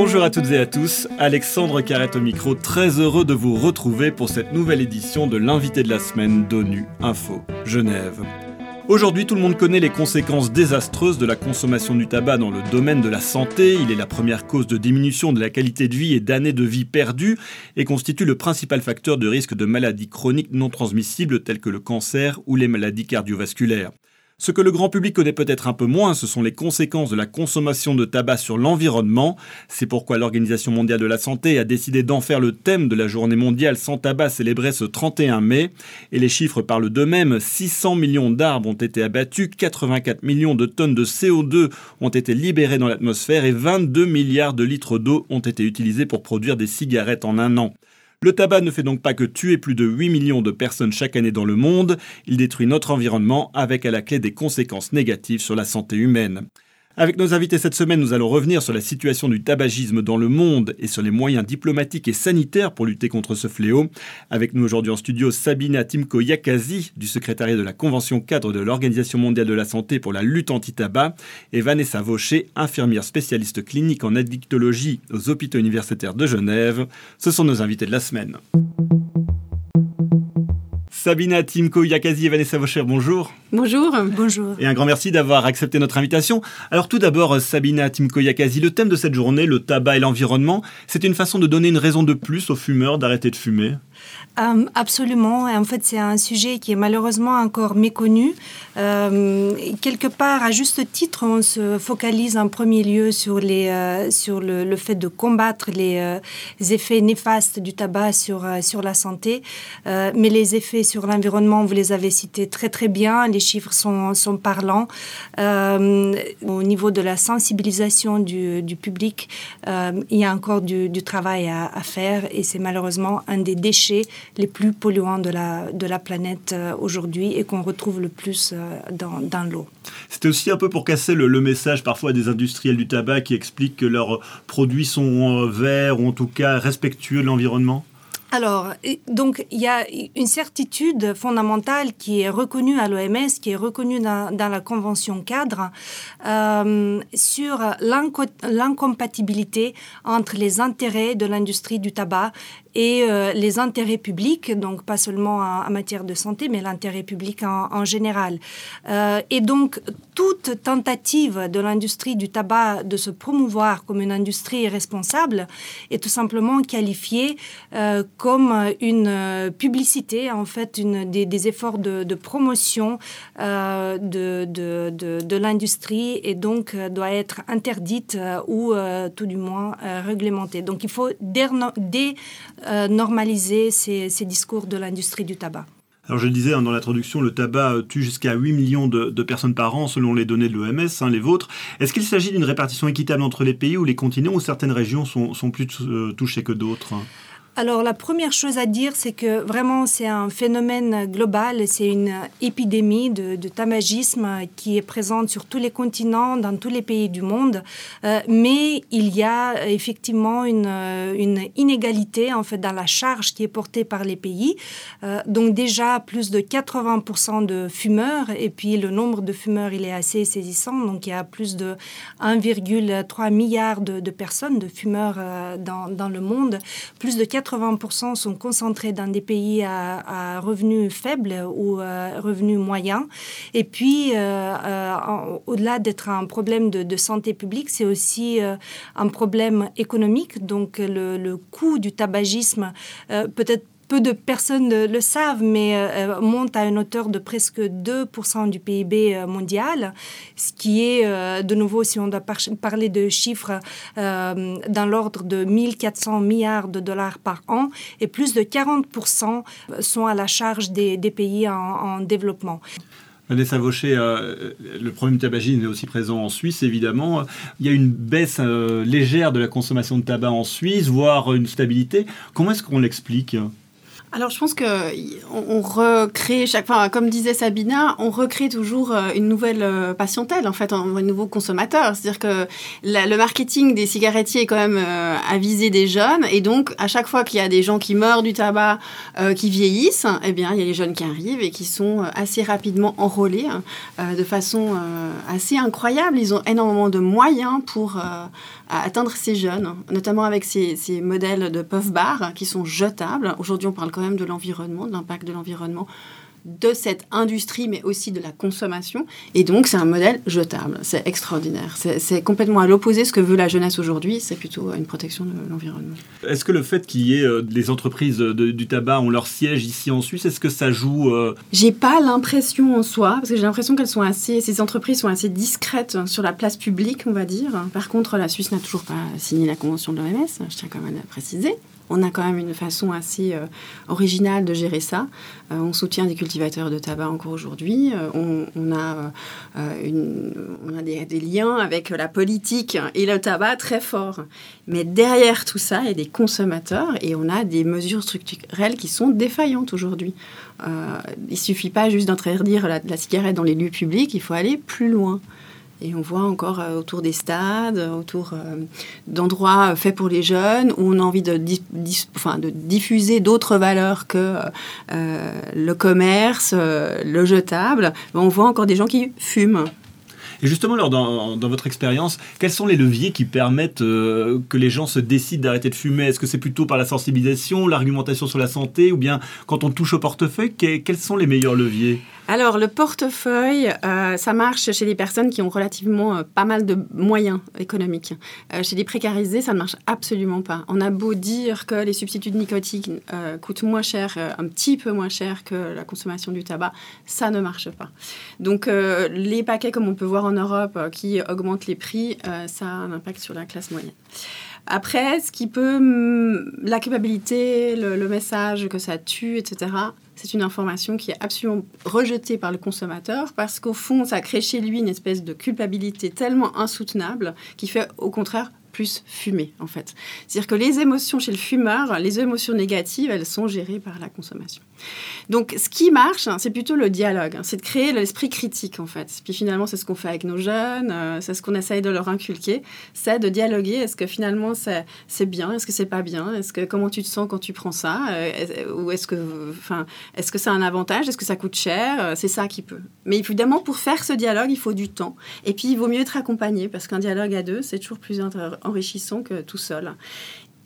Bonjour à toutes et à tous, Alexandre Carrette au micro, très heureux de vous retrouver pour cette nouvelle édition de l'invité de la semaine d'ONU Info Genève. Aujourd'hui, tout le monde connaît les conséquences désastreuses de la consommation du tabac dans le domaine de la santé. Il est la première cause de diminution de la qualité de vie et d'années de vie perdues et constitue le principal facteur de risque de maladies chroniques non transmissibles telles que le cancer ou les maladies cardiovasculaires. Ce que le grand public connaît peut-être un peu moins, ce sont les conséquences de la consommation de tabac sur l'environnement. C'est pourquoi l'Organisation mondiale de la santé a décidé d'en faire le thème de la journée mondiale sans tabac célébrée ce 31 mai. Et les chiffres parlent d'eux-mêmes. 600 millions d'arbres ont été abattus, 84 millions de tonnes de CO2 ont été libérées dans l'atmosphère et 22 milliards de litres d'eau ont été utilisés pour produire des cigarettes en un an. Le tabac ne fait donc pas que tuer plus de 8 millions de personnes chaque année dans le monde, il détruit notre environnement avec à la clé des conséquences négatives sur la santé humaine. Avec nos invités cette semaine, nous allons revenir sur la situation du tabagisme dans le monde et sur les moyens diplomatiques et sanitaires pour lutter contre ce fléau. Avec nous aujourd'hui en studio, Sabina Timko Yakazi, du secrétariat de la Convention cadre de l'Organisation mondiale de la santé pour la lutte anti-tabac, et Vanessa Vaucher, infirmière spécialiste clinique en addictologie aux hôpitaux universitaires de Genève. Ce sont nos invités de la semaine. Sabina Timko Yakazi et Vanessa Vaucher, bonjour. Bonjour. Bonjour. Et un grand merci d'avoir accepté notre invitation. Alors tout d'abord, Sabina Timko Yakazi, le thème de cette journée, le tabac et l'environnement, c'est une façon de donner une raison de plus aux fumeurs d'arrêter de fumer? Euh, absolument. En fait, c'est un sujet qui est malheureusement encore méconnu. Euh, quelque part, à juste titre, on se focalise en premier lieu sur, les, euh, sur le, fait de combattre les, effets néfastes du tabac sur, sur la santé. mais les effets sur l'environnement, vous les avez cités très très bien. Les chiffres sont, sont parlants. au niveau de la sensibilisation du, du public, il y a encore du, du travail à, à faire et c'est malheureusement un des déchets les plus polluants de la, de la planète euh, aujourd'hui et qu'on retrouve le plus euh, dans, dans l'eau. C'était aussi un peu pour casser le, le, message parfois des industriels du tabac qui expliquent que leurs produits sont euh, verts ou en tout cas respectueux de l'environnement alors, donc, il y a une certitude fondamentale qui est reconnue à l'OMS, qui est reconnue dans, dans la Convention cadre, euh, sur l'incompatibilité entre les intérêts de l'industrie du tabac et euh, les intérêts publics, donc pas seulement en, matière de santé, mais l'intérêt public en, général. Euh, et donc, toute tentative de l'industrie du tabac de se promouvoir comme une industrie responsable est tout simplement qualifiée euh, comme une publicité, en fait, une, des, efforts de, promotion de, de, de, l'industrie et donc doit être interdite ou tout du moins réglementée. Donc, il faut dé normaliser ces, discours de l'industrie du tabac. Alors je le disais hein, dans l'introduction, le tabac tue jusqu'à 8 millions de, personnes par an selon les données de l'OMS, hein, les vôtres. Est-ce qu'il s'agit d'une répartition équitable entre les pays ou les continents ou certaines régions sont, plus euh, touchées que d'autres alors la première chose à dire, c'est que vraiment c'est un phénomène global, c'est une épidémie de, de, tabagisme qui est présente sur tous les continents, dans tous les pays du monde. Euh, mais il y a effectivement une, une, inégalité en fait dans la charge qui est portée par les pays. Euh, donc déjà plus de 80% de fumeurs et puis le nombre de fumeurs il est assez saisissant. Donc il y a plus de 1,3 milliard de, personnes de fumeurs euh, dans, le monde, plus de 80 80% sont concentrés dans des pays à, revenus faibles ou à revenus moyens. Et puis, euh, euh, au-delà d'être un problème de, santé publique, c'est aussi euh, un problème économique. Donc, le, le coût du tabagisme euh, peut-être peu de personnes le savent, mais euh, monte à une hauteur de presque 2% du PIB euh, mondial, ce qui est, euh, de nouveau, si on doit par parler de chiffres, euh, dans l'ordre de 1400 milliards de dollars par an, et plus de 40% sont à la charge des, pays en, en développement. Vanessa Vaucher, euh, le problème tabagisme est aussi présent en Suisse, évidemment. Il y a une baisse euh, légère de la consommation de tabac en Suisse, voire une stabilité. Comment est-ce qu'on l'explique? Alors je pense que on, recrée chaque fois, comme disait Sabina, on recrée toujours euh, une nouvelle euh, patientèle en fait, un, nouveau consommateur. C'est-à-dire que le marketing des cigarettiers est quand même euh, à viser des jeunes et donc à chaque fois qu'il y a des gens qui meurent du tabac, qui vieillissent, eh bien il y a les jeunes qui arrivent et qui sont assez rapidement enrôlés hein, de façon assez incroyable. Ils ont énormément de moyens pour atteindre ces jeunes, notamment avec ces, ces modèles de puff bar qui sont jetables. Aujourd'hui on parle quand même de l'environnement, de l'impact de l'environnement de cette industrie, mais aussi de la consommation. Et donc, c'est un modèle jetable. C'est extraordinaire. C'est complètement à l'opposé de ce que veut la jeunesse aujourd'hui. C'est plutôt une protection de l'environnement. Est-ce que le fait qu'il y ait euh, des entreprises du tabac ont leur siège ici en Suisse, est-ce que ça joue euh J'ai pas l'impression en soi, parce que j'ai l'impression qu'elles sont assez, ces entreprises sont assez discrètes sur la place publique, on va dire. Par contre, la Suisse n'a toujours pas signé la convention de l'OMS. Je tiens quand même à préciser on a quand même une façon assez euh, originale de gérer ça. Euh, on soutient des cultivateurs de tabac encore aujourd'hui. Euh, on, a, on a des, liens avec la politique et le tabac très forts. Mais derrière tout ça, il y a des consommateurs et on a des mesures structurelles qui sont défaillantes aujourd'hui. il suffit pas juste d'interdire la cigarette dans les lieux publics, il faut aller plus loin. Et on voit encore euh, autour des stades, autour euh, d'endroits faits pour les jeunes, où on a envie de, de diffuser d'autres valeurs que euh, le commerce, le jetable. On voit encore des gens qui fument. Et justement, alors, dans votre expérience, quels sont les leviers qui permettent que les gens se décident d'arrêter de fumer? Est-ce que c'est plutôt par la sensibilisation, l'argumentation sur la santé, ou bien quand on touche au portefeuille, quels sont les meilleurs leviers? Alors, le portefeuille, euh, ça marche chez les personnes qui ont relativement euh, pas mal de moyens économiques. Euh, chez les précarisés, ça ne marche absolument pas. On a beau dire que les substituts de coûtent moins cher, un petit peu moins cher que la consommation du tabac, ça ne marche pas. Donc, les paquets, comme on peut voir en Europe, qui augmentent les prix, ça a un impact sur la classe moyenne. Après, ce qui peut, hum, la culpabilité, le message que ça tue, etc., c'est une information qui est absolument rejetée par le consommateur parce qu'au fond, ça crée chez lui une espèce de culpabilité tellement insoutenable qui fait au contraire plus fumer, en fait. C'est-à-dire que les émotions chez le fumeur, les émotions négatives, elles sont gérées par la consommation. Donc, ce qui marche, hein, c'est plutôt le dialogue, hein. c'est de créer l'esprit critique, en fait. Puis finalement, c'est ce qu'on fait avec nos jeunes, euh, c'est ce qu'on essaye de leur inculquer, c'est de dialoguer. Est-ce que finalement, c'est bien Est-ce que c'est pas bien Est-ce que comment tu te sens quand tu prends ça euh, Ou est-ce que, enfin, est-ce que c'est un avantage Est-ce que ça coûte cher euh, C'est ça qui peut. Mais évidemment, pour faire ce dialogue, il faut du temps. Et puis, il vaut mieux être accompagné, parce qu'un dialogue à deux, c'est toujours plus enrichissant que tout seul.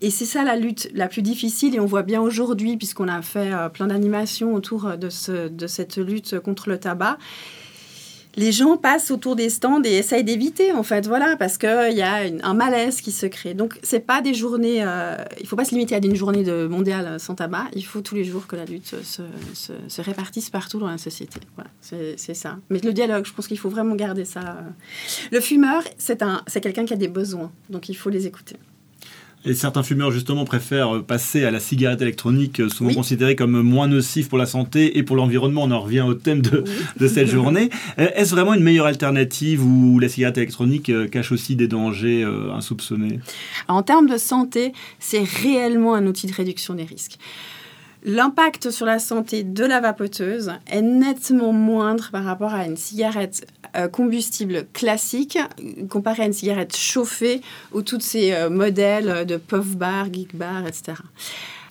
Et c'est ça la lutte la plus difficile, et on voit bien aujourd'hui, puisqu'on a fait euh, plein d'animations autour de, ce, de cette lutte contre le tabac, les gens passent autour des stands et essayent d'éviter, en fait, voilà, parce qu'il y a un malaise qui se crée. Donc, c'est pas des journées. Euh, il faut pas se limiter à une journée de mondiale sans tabac. Il faut tous les jours que la lutte se, se, se répartisse partout dans la société. C'est ça. Mais le dialogue, je pense qu'il faut vraiment garder ça. Euh. Le fumeur, c'est quelqu'un qui a des besoins, donc il faut les écouter. Et certains fumeurs, justement, préfèrent passer à la cigarette électronique, euh, souvent considérée comme moins nocive pour la santé et pour l'environnement. On en revient au thème de, de cette journée. Euh, est-ce vraiment une meilleure alternative où la cigarette électronique euh, cache aussi des dangers insoupçonnés? En termes de santé, c'est réellement un outil de réduction des risques. L'impact sur la santé de la vapoteuse est nettement moindre par rapport à une cigarette euh, combustible classique comparé à une cigarette chauffée ou tous ces euh, modèles de puff bar, geek bar, etc.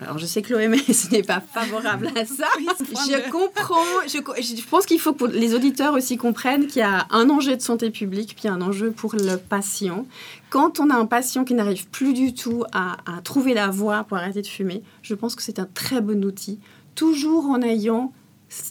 Alors, je sais que l'OMS n'est pas favorable à ça. je comprends. Je, pense qu'il faut que les auditeurs aussi comprennent qu'il y a un enjeu de santé publique, puis un enjeu pour le patient. Quand on a un patient qui n'arrive plus du tout à, trouver la voie pour arrêter de fumer, je pense que c'est un très bon outil, toujours en ayant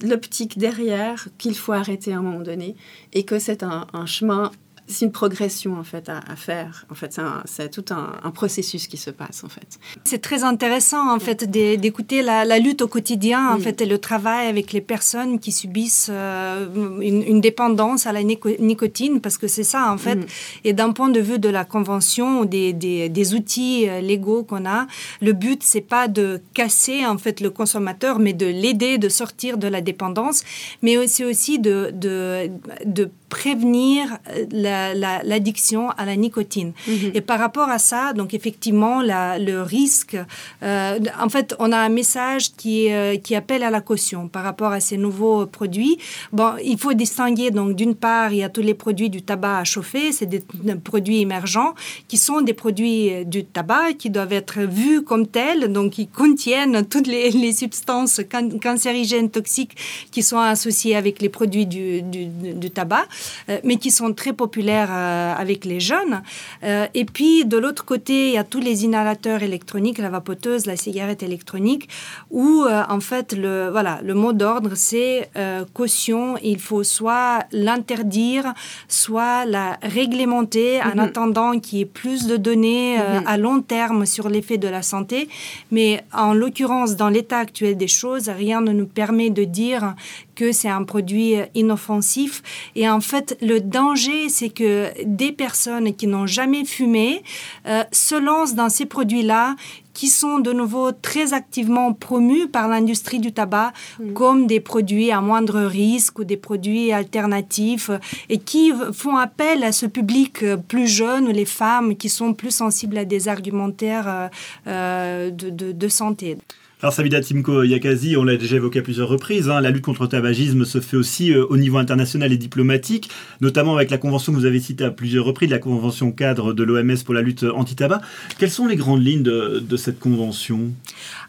l'optique derrière qu'il faut arrêter à un moment donné et que c'est un, chemin c'est une progression en fait à, faire. En fait, c'est tout un, processus qui se passe en fait. C'est très intéressant en fait d'écouter la, lutte au quotidien en fait et le travail avec les personnes qui subissent euh, une, dépendance à la nicotine parce que c'est ça en fait. Mm. Et d'un point de vue de la convention des, des, outils euh, légaux qu'on a, le but c'est pas de casser en fait le consommateur, mais de l'aider de sortir de la dépendance, mais c'est aussi de, de, de prévenir euh, la l'addiction à la nicotine. Mhm. Et par rapport à ça, donc effectivement, le risque, euh, en fait, on a un message qui, euh, qui appelle à la caution par rapport à ces nouveaux produits. Bon, il faut distinguer, donc d'une part, il y a tous les produits du tabac à chauffer, c'est des, produits émergents qui sont des produits du tabac qui doivent être vus comme tels, donc qui contiennent toutes les, les substances cancérigènes toxiques qui sont associées avec les produits du, du, tabac, euh, mais qui sont très populaires euh, avec les jeunes. Euh, et puis, de l'autre côté, il y a tous les inhalateurs électroniques, la vapoteuse, la cigarette électronique, où, en fait, le, voilà, le mot d'ordre, c'est caution. Il faut soit l'interdire, soit la réglementer en mhm. attendant qu'il y ait plus de données mhm. à long terme sur l'effet de la santé. Mais en l'occurrence, dans l'état actuel des choses, rien ne nous permet de dire que c'est un produit inoffensif. Et en fait, le danger, c'est que des personnes qui n'ont jamais fumé euh, se lancent dans ces produits-là qui sont de nouveau très activement promus par l'industrie du tabac mm. comme des produits à moindre risque ou des produits alternatifs et qui font appel à ce public plus jeune ou les femmes qui sont plus sensibles à des argumentaires euh, euh, de, de, de santé. Alors Sabida Timko Yakazi, on l'a déjà évoqué à plusieurs reprises, hein, la lutte contre le tabagisme se fait aussi euh, au niveau international et diplomatique, notamment avec la convention que vous avez citée à plusieurs reprises, la convention cadre de l'OMS pour la lutte anti-tabac. Quelles sont les grandes lignes de cette convention?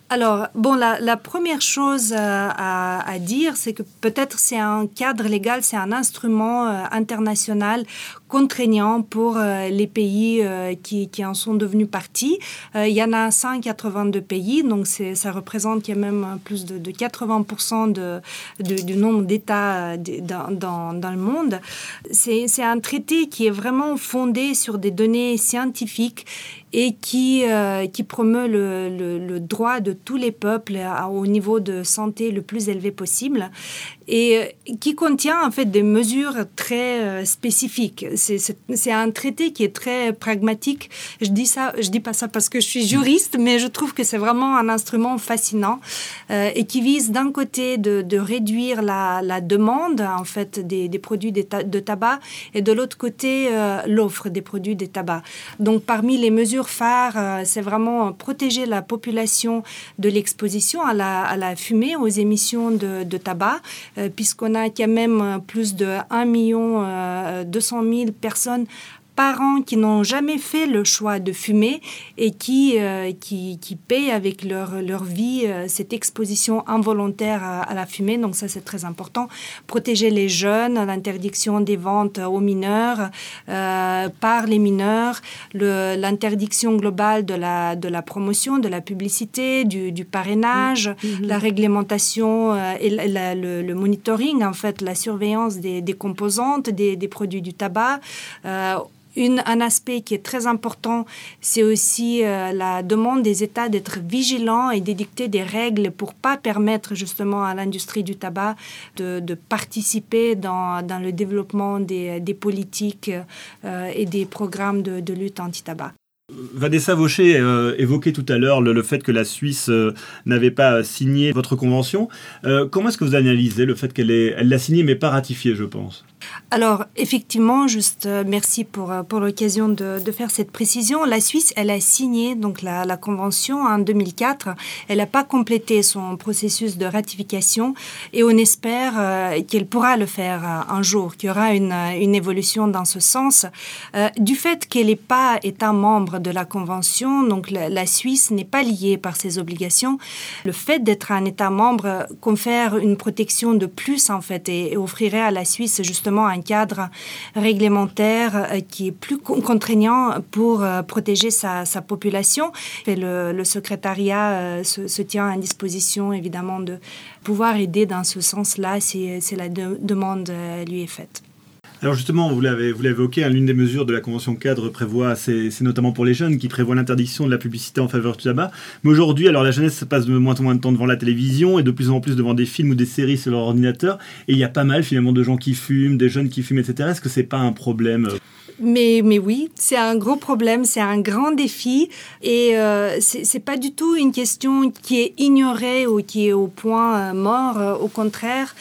Alors, bon, la, première chose euh, à, dire, c'est que peut-être c'est un cadre légal, c'est un instrument euh, international contraignant pour euh, les pays qui, en sont devenus partis. il y en a 182 pays, donc ça représente a même plus de, 80% de, du nombre d'États dans, le monde. C'est un traité qui est vraiment fondé sur des données scientifiques et qui, promeut le, droit de tous les peuples au niveau de santé le plus élevé possible et euh, qui contient en fait des mesures très euh, spécifiques. C'est un traité qui est très pragmatique. Je dis ça, je dis pas ça parce que je suis juriste, mais je trouve que c'est vraiment un instrument fascinant euh, et qui vise d'un côté de, réduire la, demande en fait des, produits de, tabac et de l'autre côté l'offre des produits de tabac. Donc parmi les mesures phares, c'est vraiment protéger la population de l'exposition à la, fumée, aux émissions de, tabac puisqu'on a quand même euh, plus de 1 million 200 euh, 000 personnes parents qui n'ont jamais fait le choix de fumer et qui, euh, qui, qui, payent avec leur, leur vie euh, cette exposition involontaire à, la fumée. Donc ça, c'est très important. Protéger les jeunes, l'interdiction des ventes aux mineurs euh, par les mineurs, l'interdiction globale de la, de la promotion, de la publicité, du, du parrainage, mm-hmm. la réglementation et le, monitoring, en fait, la surveillance des, des composantes, des, des, produits du tabac un aspect qui est très important, c'est aussi euh, la demande des États d'être vigilants et d'édicter des règles pour pas permettre justement à l'industrie du tabac de, participer dans, le développement des, politiques euh, et des programmes de, lutte anti-tabac. Vanessa Vaucher euh, évoquait tout à l'heure le, fait que la Suisse n'avait pas signé votre convention. comment est-ce que vous analysez le fait qu'elle elle l'a signée mais pas ratifiée, je pense? Alors, effectivement, juste euh, merci pour, euh, pour l'occasion de, de, faire cette précision. La Suisse, elle a signé donc la, convention en 2004. Elle n'a pas complété son processus de ratification et on espère euh, qu'elle pourra le faire un jour, qu'il y aura une, une évolution dans ce sens. du fait qu'elle n'est pas État membre de la convention, donc la, Suisse n'est pas liée par ses obligations, le fait d'être un État membre confère une protection de plus en fait et offrirait à la Suisse justement un cadre réglementaire euh, qui est plus contraignant pour euh, protéger sa, population. Et le, secrétariat euh, se, tient à disposition, évidemment, de pouvoir aider dans ce sens-là si, la demande lui est faite. Alors justement, vous l'avez, évoqué, hein, l'une des mesures de la Convention cadre prévoit, c'est, notamment pour les jeunes, qui prévoit l'interdiction de la publicité en faveur du tabac. Mais aujourd'hui, alors la jeunesse passe de moins en moins de temps devant la télévision et de plus en plus devant des films ou des séries sur leur ordinateur. Et il y a pas mal finalement de gens qui fument, des jeunes qui fument, etc. Est-ce que c'est pas un problème? Mais, mais oui, c'est un gros problème, c'est un grand défi et euh, ce c'est pas du tout une question qui est ignorée ou qui est au point euh, mort. Au contraire,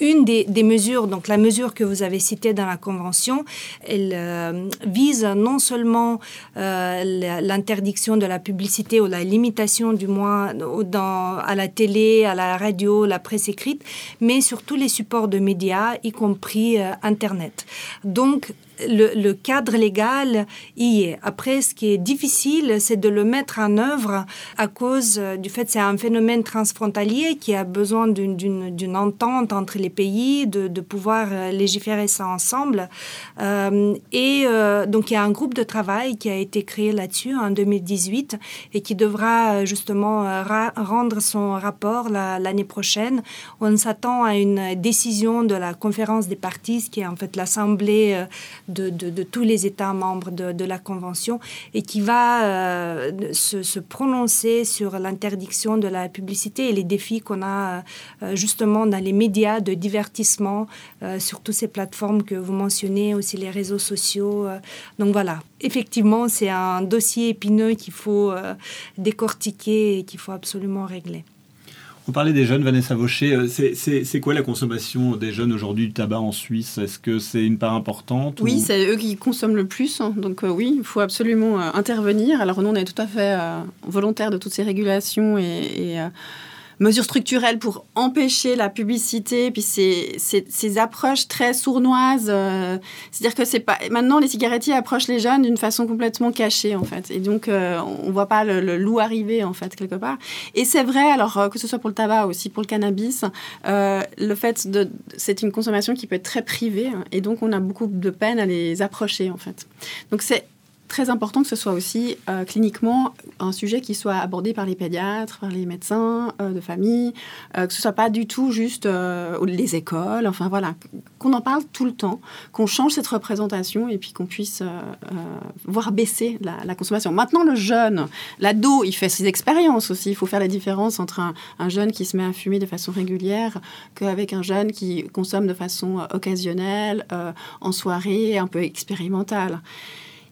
une des, mesures, donc la mesure que vous avez citée dans la Convention, elle euh, vise non seulement euh, l'interdiction de la publicité ou la limitation du moins à la télé, à la radio, la presse écrite, mais sur tous les supports de médias, y compris euh, Internet. Donc, le, cadre légal y est. Après, ce qui est difficile, c'est de le mettre en œuvre à cause du fait que c'est un phénomène transfrontalier qui a besoin d'une entente entre les pays, de, pouvoir euh, légiférer ça ensemble. Euh, et euh, donc, il y a un groupe de travail qui a été créé là-dessus en 2018 et qui devra justement rendre son rapport l'année prochaine. On s'attend à une décision de la conférence des parties, qui est en fait l'assemblée de, tous les États membres de, la Convention et qui va euh, se, prononcer sur l'interdiction de la publicité et les défis qu'on a euh, justement dans les médias de divertissement, euh, sur toutes ces plateformes que vous mentionnez, aussi les réseaux sociaux. donc voilà, effectivement, c'est un dossier épineux qu'il faut décortiquer et qu'il faut absolument régler. On parlait des jeunes, Vanessa Vaucher. Euh, c'est quoi la consommation des jeunes aujourd'hui du tabac en Suisse? Est-ce que c'est une part importante Oui, c'est eux qui consomment le plus. Hein. Donc euh, oui, il faut absolument euh, intervenir. Alors nous, on est tout à fait volontaire de toutes ces régulations et mesures structurelles pour empêcher la publicité, puis ces, ces, approches très sournoises. Euh, c'est-à-dire que c'est pas maintenant les cigarettiers approchent les jeunes d'une façon complètement cachée en fait, et donc euh, on voit pas le, loup arriver en fait quelque part. Et c'est vrai, alors euh, que ce soit pour le tabac aussi pour le cannabis, le fait de c'est une consommation qui peut être très privée, hein, et donc on a beaucoup de peine à les approcher en fait. Donc c'est très important que ce soit aussi euh, cliniquement un sujet qui soit abordé par les pédiatres, par les médecins euh, de famille, euh, que ce soit pas du tout juste les écoles, enfin voilà, qu'on en parle tout le temps, qu'on change cette représentation et puis qu'on puisse voir baisser la, consommation. Maintenant, le jeune, l'ado, il fait ses expériences aussi. Il faut faire la différence entre un, un, jeune qui se met à fumer de façon régulière qu'avec un jeune qui consomme de façon occasionnelle, en soirée, un peu expérimentale.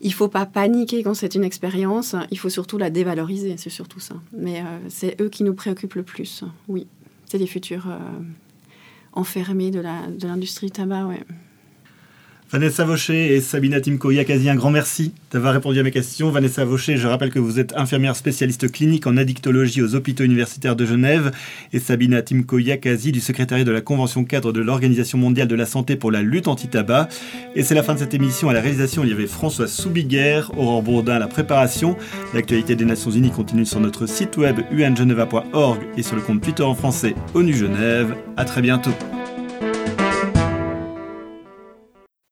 Il faut pas paniquer quand c'est une expérience, il faut surtout la dévaloriser, c'est surtout ça. Mais euh, c'est eux qui nous préoccupent le plus, oui. C'est les futurs euh, enfermés de l'industrie du tabac, ouais. Vanessa Vaucher et Sabina Timko Yakazi, un grand merci d'avoir répondu à mes questions. Vanessa Vaucher, je rappelle que vous êtes infirmière spécialiste clinique en addictologie aux hôpitaux universitaires de Genève et Sabina Timko Yakazi du secrétariat de la Convention cadre de l'Organisation mondiale de la santé pour la lutte anti-tabac. Et c'est la fin de cette émission. À la réalisation, il y avait François Soubiguer, Aurore Bourdin à la préparation. L'actualité des Nations Unies continue sur notre site web ungeneva.org et sur le compte Twitter en français ONU Genève. À très bientôt.